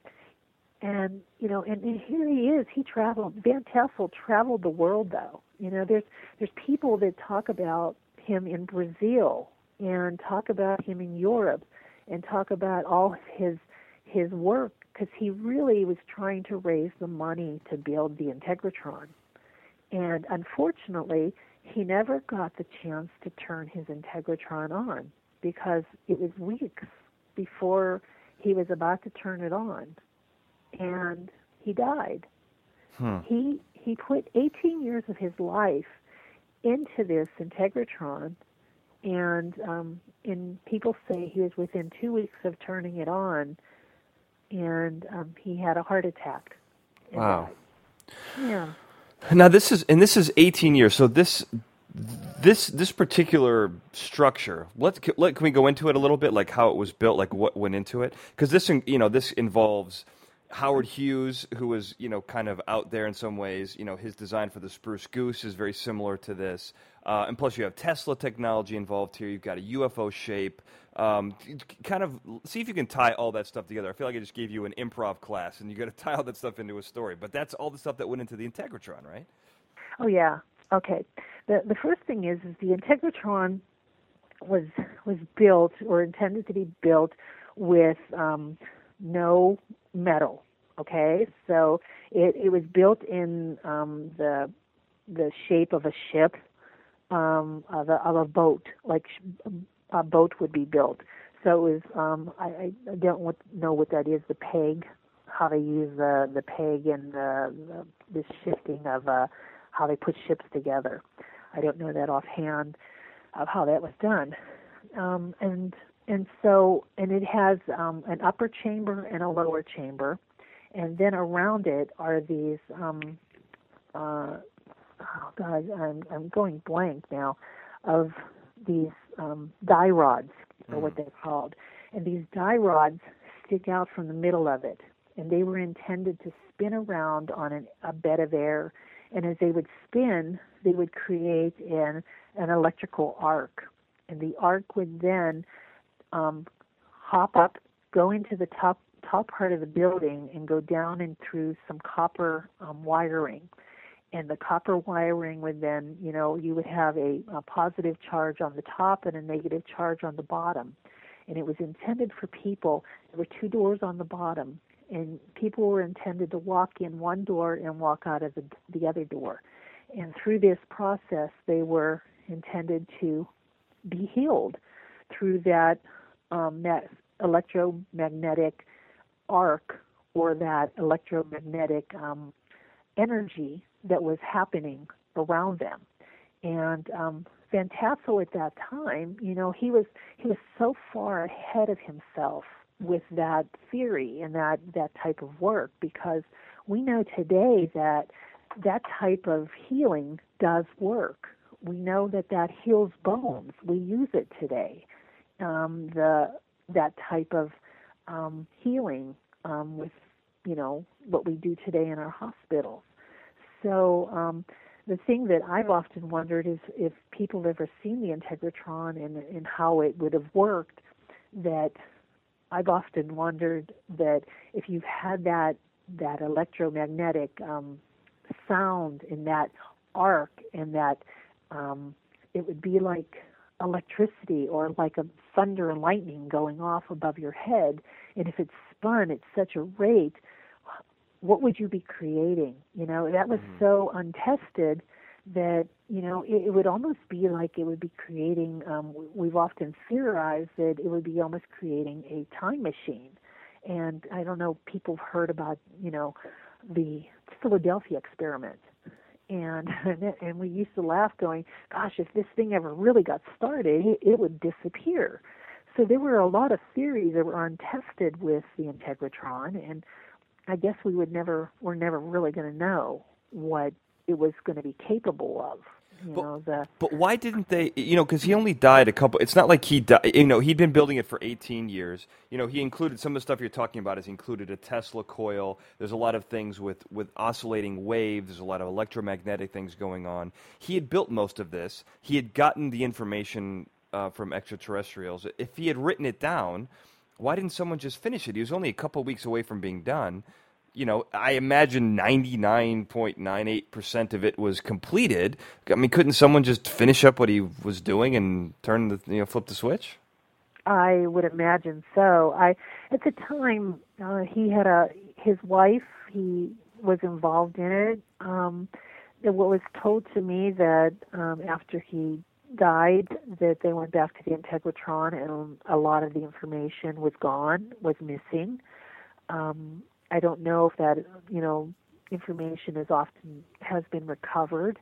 and you know, and, and here he is. He traveled. Van Tassel traveled the world, though. You know, there's there's people that talk about him in Brazil and talk about him in Europe and talk about all his his work because he really was trying to raise the money to build the Integratron. And unfortunately, he never got the chance to turn his Integratron on because it was weeks before he was about to turn it on. And he died. Hmm. He he put 18 years of his life into this Integratron, and um, and people say he was within two weeks of turning it on, and um, he had a heart attack. Wow. died. Yeah. Now this is and this is 18 years. So this this this particular structure. Let's can, let, can we go into it a little bit, like how it was built, like what went into it? Because this you know this involves Howard Hughes, who was you know kind of out there in some ways. You know his design for the Spruce Goose is very similar to this, uh, and plus you have Tesla technology involved here. You've got a UFO shape. Um, kind of see if you can tie all that stuff together. I feel like I just gave you an improv class, and you got to tie all that stuff into a story. But that's all the stuff that went into the Integratron, right? Oh yeah. Okay. The the first thing is is the Integratron was was built or intended to be built with um, no metal. Okay, so it it was built in um, the the shape of a ship, um, of a of a boat, like sh- a boat would be built. So it was um, I, I don't know what that is. The peg, how they use the the peg and the the, the shifting of uh, how they put ships together. I don't know that offhand of how that was done. Um, and and so and it has um, an upper chamber and a lower chamber, and then around it are these. Um, uh, oh God, I'm I'm going blank now, of these um, dye rods, or what they're called, and these dye rods stick out from the middle of it, and they were intended to spin around on an, a bed of air, and as they would spin, they would create an an electrical arc, and the arc would then um, hop up, go into the top top part of the building, and go down and through some copper um, wiring. And the copper wiring would then, you know, you would have a, a positive charge on the top and a negative charge on the bottom. And it was intended for people. There were two doors on the bottom, and people were intended to walk in one door and walk out of the, the other door. And through this process, they were intended to be healed through that um, that electromagnetic arc or that electromagnetic um, energy that was happening around them. And um, Van Tassel at that time, you know, he was he was so far ahead of himself with that theory and that that type of work because we know today that that type of healing does work. We know that that heals bones. We use it today. Um, the that type of um, healing um, with you know what we do today in our hospitals. So um, the thing that I've often wondered is if people have ever seen the Integratron and, and how it would have worked. That I've often wondered that if you've had that that electromagnetic um, sound in that arc and that um, it would be like electricity or like a thunder and lightning going off above your head. And if it's spun at such a rate, what would you be creating? You know, that was mm-hmm. so untested that you know it, it, would almost be like it would be creating. Um, we've often theorized that it would be almost creating a time machine. And I don't know, people have heard about you know the Philadelphia experiment and and we used to laugh going gosh if this thing ever really got started it, would disappear. So there were a lot of theories that were untested with the integratron and i guess we would never we're never really going to know what it was going to be capable of you but, know, the, but why didn't they? You know, because he only died a couple. It's not like he died. You know, he'd been building it for 18 years. You know, he included some of the stuff you're talking about. Has included a Tesla coil. There's a lot of things with with oscillating waves. There's a lot of electromagnetic things going on. He had built most of this. He had gotten the information uh, from extraterrestrials. If he had written it down, why didn't someone just finish it? He was only a couple weeks away from being done you know, I imagine 99.98% of it was completed. I mean, couldn't someone just finish up what he was doing and turn the, you know, flip the switch? I would imagine so. I, at the time, uh, he had a, his wife, he was involved in it. Um, what was told to me that um, after he died, that they went back to the Integratron and a lot of the information was gone, was missing. Um, I don't know if that you know information is often has been recovered.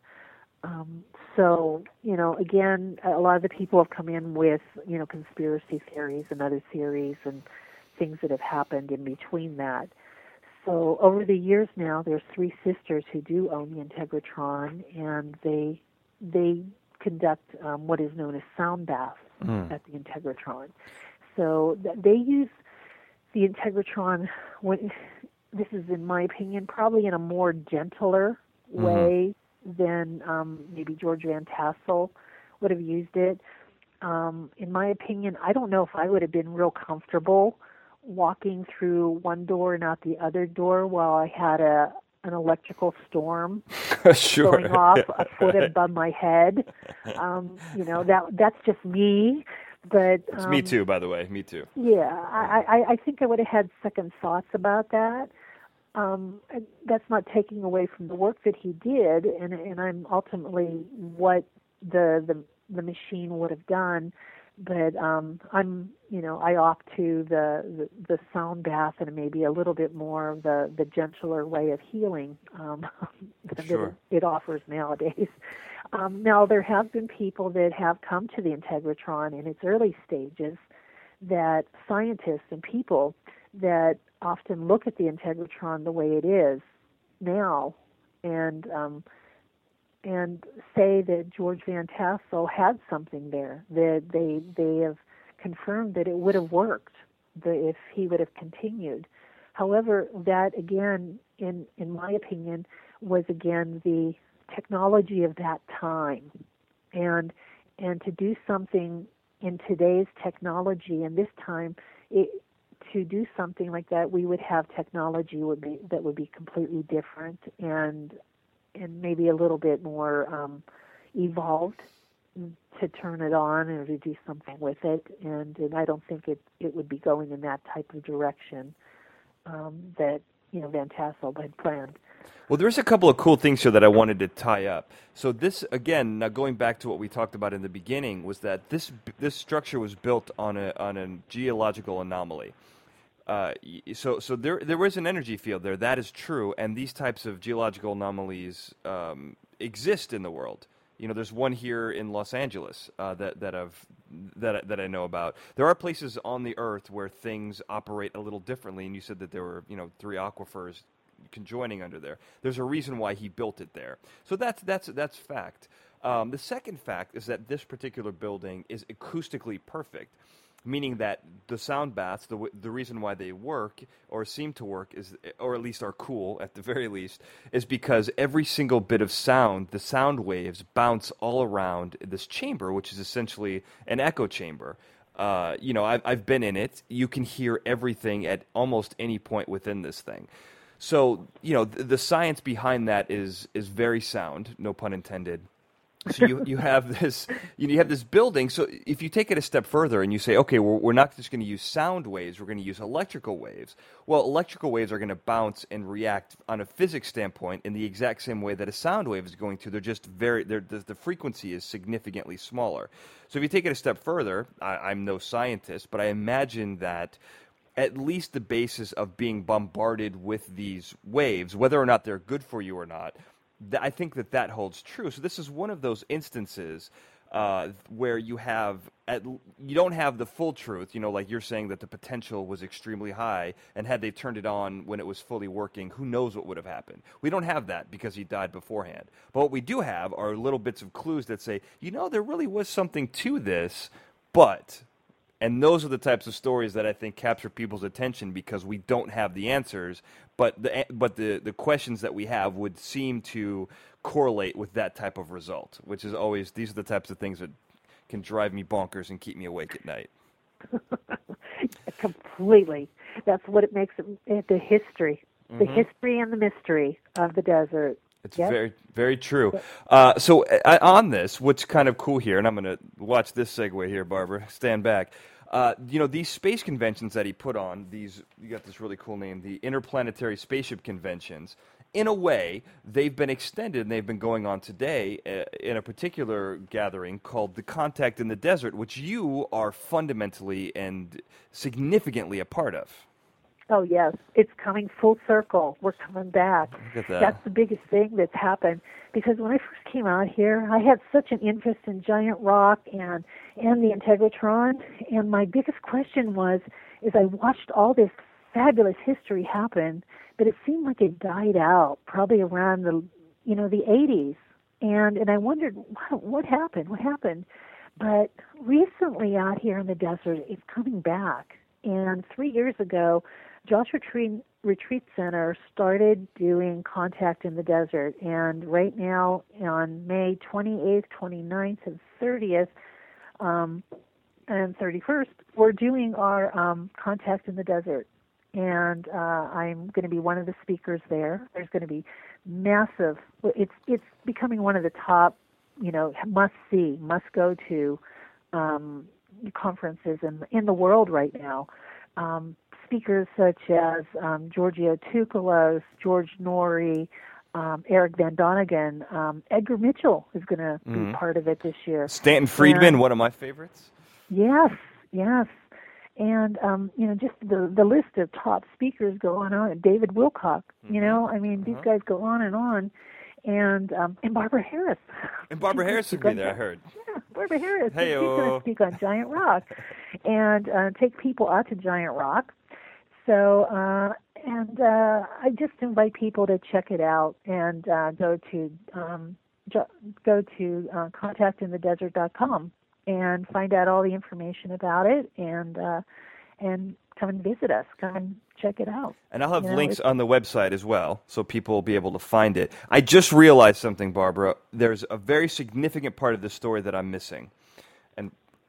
Um, so you know, again, a lot of the people have come in with you know conspiracy theories and other theories and things that have happened in between that. So over the years now, there's three sisters who do own the Integratron, and they they conduct um, what is known as sound baths mm. at the Integratron. So th- they use the Integratron when this is in my opinion probably in a more gentler mm-hmm. way than um, maybe George Van Tassel would have used it. Um, in my opinion, I don't know if I would have been real comfortable walking through one door and out the other door while I had a an electrical storm sure. going off a foot above my head. Um, you know that that's just me. But it's me um, too, by the way. Me too. Yeah, I, I, I think I would have had second thoughts about that. Um, that's not taking away from the work that he did, and and I'm ultimately what the the the machine would have done. But um, I'm, you know, I opt to the, the the sound bath and maybe a little bit more of the the gentler way of healing um, sure. that it offers nowadays. Um, now, there have been people that have come to the Integratron in its early stages that scientists and people that often look at the integratron the way it is now and um, and say that George Van Tassel had something there that they they have confirmed that it would have worked if he would have continued. However, that again, in in my opinion, was again the technology of that time, and and to do something in today's technology and this time, it, to do something like that, we would have technology would be that would be completely different and and maybe a little bit more um, evolved to turn it on or to do something with it. And, and I don't think it it would be going in that type of direction um, that you know Van Tassel had planned. Well, there's a couple of cool things here that I wanted to tie up. So this, again, now going back to what we talked about in the beginning, was that this this structure was built on a on a geological anomaly. Uh, so so there there was an energy field there. That is true, and these types of geological anomalies um, exist in the world. You know, there's one here in Los Angeles uh, that that I've that that I know about. There are places on the Earth where things operate a little differently, and you said that there were you know three aquifers conjoining under there. There's a reason why he built it there. So that's that's that's fact. Um, the second fact is that this particular building is acoustically perfect meaning that the sound baths, the the reason why they work or seem to work is, or at least are cool at the very least, is because every single bit of sound, the sound waves bounce all around this chamber, which is essentially an echo chamber. Uh, you know, I've, I've been in it. You can hear everything at almost any point within this thing. So, you know, the, the science behind that is is very sound, no pun intended so you, you have this you have this building. So if you take it a step further and you say, okay, we're, we're not just going to use sound waves, we're going to use electrical waves. Well, electrical waves are going to bounce and react on a physics standpoint in the exact same way that a sound wave is going to. They're just very they're, the, the frequency is significantly smaller. So if you take it a step further, I, I'm no scientist, but I imagine that at least the basis of being bombarded with these waves, whether or not they're good for you or not, I think that that holds true. So this is one of those instances uh, where you have at, you don't have the full truth. You know, like you're saying that the potential was extremely high, and had they turned it on when it was fully working, who knows what would have happened? We don't have that because he died beforehand. But what we do have are little bits of clues that say, you know, there really was something to this, but and those are the types of stories that I think capture people's attention because we don't have the answers, but the but the the questions that we have would seem to correlate with that type of result, which is always these are the types of things that can drive me bonkers and keep me awake at night. Completely. That's what it makes it the history, the mm-hmm. history and the mystery of the desert. It's yep. very, very true. Uh, so uh, on this, what's kind of cool here, and I'm going to watch this segue here, Barbara. Stand back. Uh, you know these space conventions that he put on. These you got this really cool name, the Interplanetary Spaceship Conventions. In a way, they've been extended and they've been going on today uh, in a particular gathering called the Contact in the Desert, which you are fundamentally and significantly a part of. Oh yes, it's coming full circle. We're coming back. That. That's the biggest thing that's happened because when I first came out here, I had such an interest in giant rock and and the integratron, and my biggest question was, is I watched all this fabulous history happen, but it seemed like it died out probably around the you know the 80s, and and I wondered what, what happened, what happened, but recently out here in the desert, it's coming back. And three years ago, Josh Retreat, Retreat Center started doing Contact in the Desert, and right now on May 28th, 29th, and 30th, um, and 31st, we're doing our um, Contact in the Desert, and uh, I'm going to be one of the speakers there. There's going to be massive. It's it's becoming one of the top, you know, must see, must go to um, conferences in in the world right now. Um, speakers such as um, Giorgio Tsoukalos, George Noory, um, Erich von Däniken, um, Edgar Mitchell is going to mm-hmm. be part of it this year. Stanton Friedman, and, one of my favorites. Yes, yes, and um, you know just the the list of top speakers go on and on. David Wilcock, mm-hmm. you know, I mean these uh-huh. guys go on and on, and um, and Barbara Harris. And Barbara Harris will be there. I heard. Yeah, Barbara Harris. Hey, She's going to speak on Giant Rock, and uh, take people out to Giant Rock. So, uh, and uh, I just invite people to check it out and uh, go to um, go to uh, contactinthedesert.com and find out all the information about it and uh, and come and visit us. Come and check it out. And I'll have you links on the website as well, so people will be able to find it. I just realized something, Barbara. There's a very significant part of the story that I'm missing.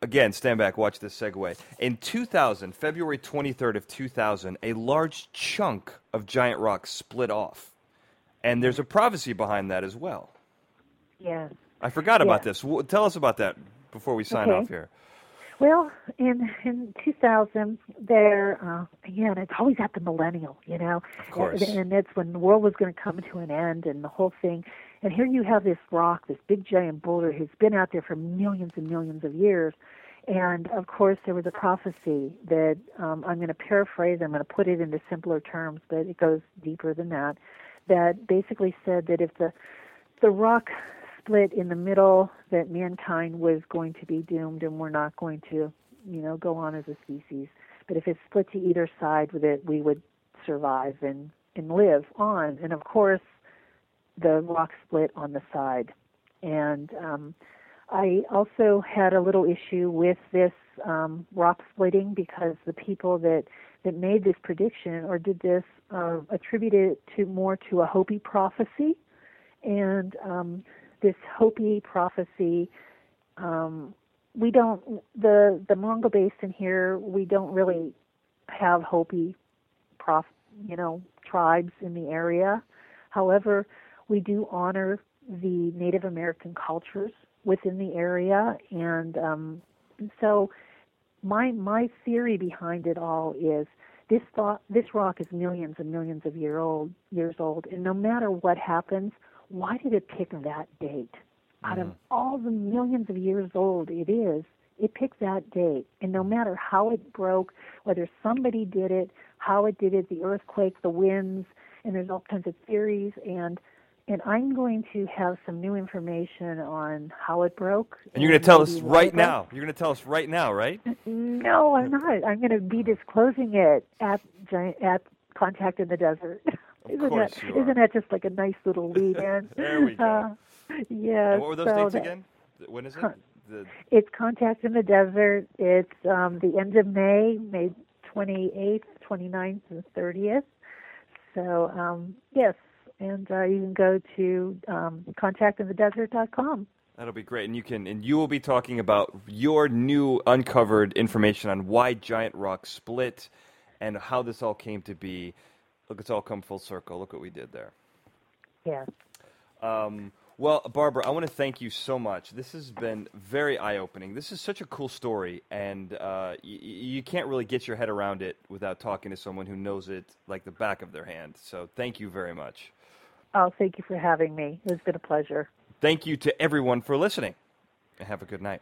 Again, stand back, watch this segue. In 2000, February 23rd of 2000, a large chunk of giant rock split off. And there's a prophecy behind that as well. Yes. I forgot about this. Tell us about that before we sign okay. off here. Well, in in 2000, there uh, again, it's always at the millennial, you know, of course. and, and that's when the world was going to come to an end, and the whole thing. And here you have this rock, this big giant boulder, who's been out there for millions and millions of years. And of course, there was a prophecy that um, I'm going to paraphrase. I'm going to put it into simpler terms, but it goes deeper than that. That basically said that if the the rock split in the middle that mankind was going to be doomed and we're not going to, you know, go on as a species. But if it split to either side with it, we would survive and, and live on. And of course, the rock split on the side. And um, I also had a little issue with this um, rock splitting because the people that that made this prediction or did this uh, attributed it to more to a Hopi prophecy, and um, this Hopi prophecy. Um, we don't the the Morongo Basin here. We don't really have Hopi prof, you know, tribes in the area. However, we do honor the Native American cultures within the area, and um, so my my theory behind it all is this thought this rock is millions and millions of year old years old, and no matter what happens, why did it pick that date? Out of mm-hmm. all the millions of years old it is, it picked that date. And no matter how it broke, whether somebody did it, how it did it, the earthquake, the winds, and there's all kinds of theories and and I'm going to have some new information on how it broke. And you're going to tell us right now. You're going to tell us right now, right? No, I'm not. I'm going to be disclosing it at at Contact in the Desert. Of isn't that, you isn't that just like a nice little lead in? there we go. Uh, yes. what were those so dates that, again? When is it? The... It's Contact in the Desert. It's um, the end of May, May 28th, 29th, and 30th. So, um, yes, and uh, you can go to um, contactinthedesert.com. That'll be great, and you can and you will be talking about your new uncovered information on why giant rocks split and how this all came to be. Look, it's all come full circle. Look what we did there. Yeah. Um, well, Barbara, I want to thank you so much. This has been very eye opening. This is such a cool story, and uh, y- you can't really get your head around it without talking to someone who knows it like the back of their hand. So, thank you very much. Oh, thank you for having me. It's been a pleasure. Thank you to everyone for listening, and have a good night.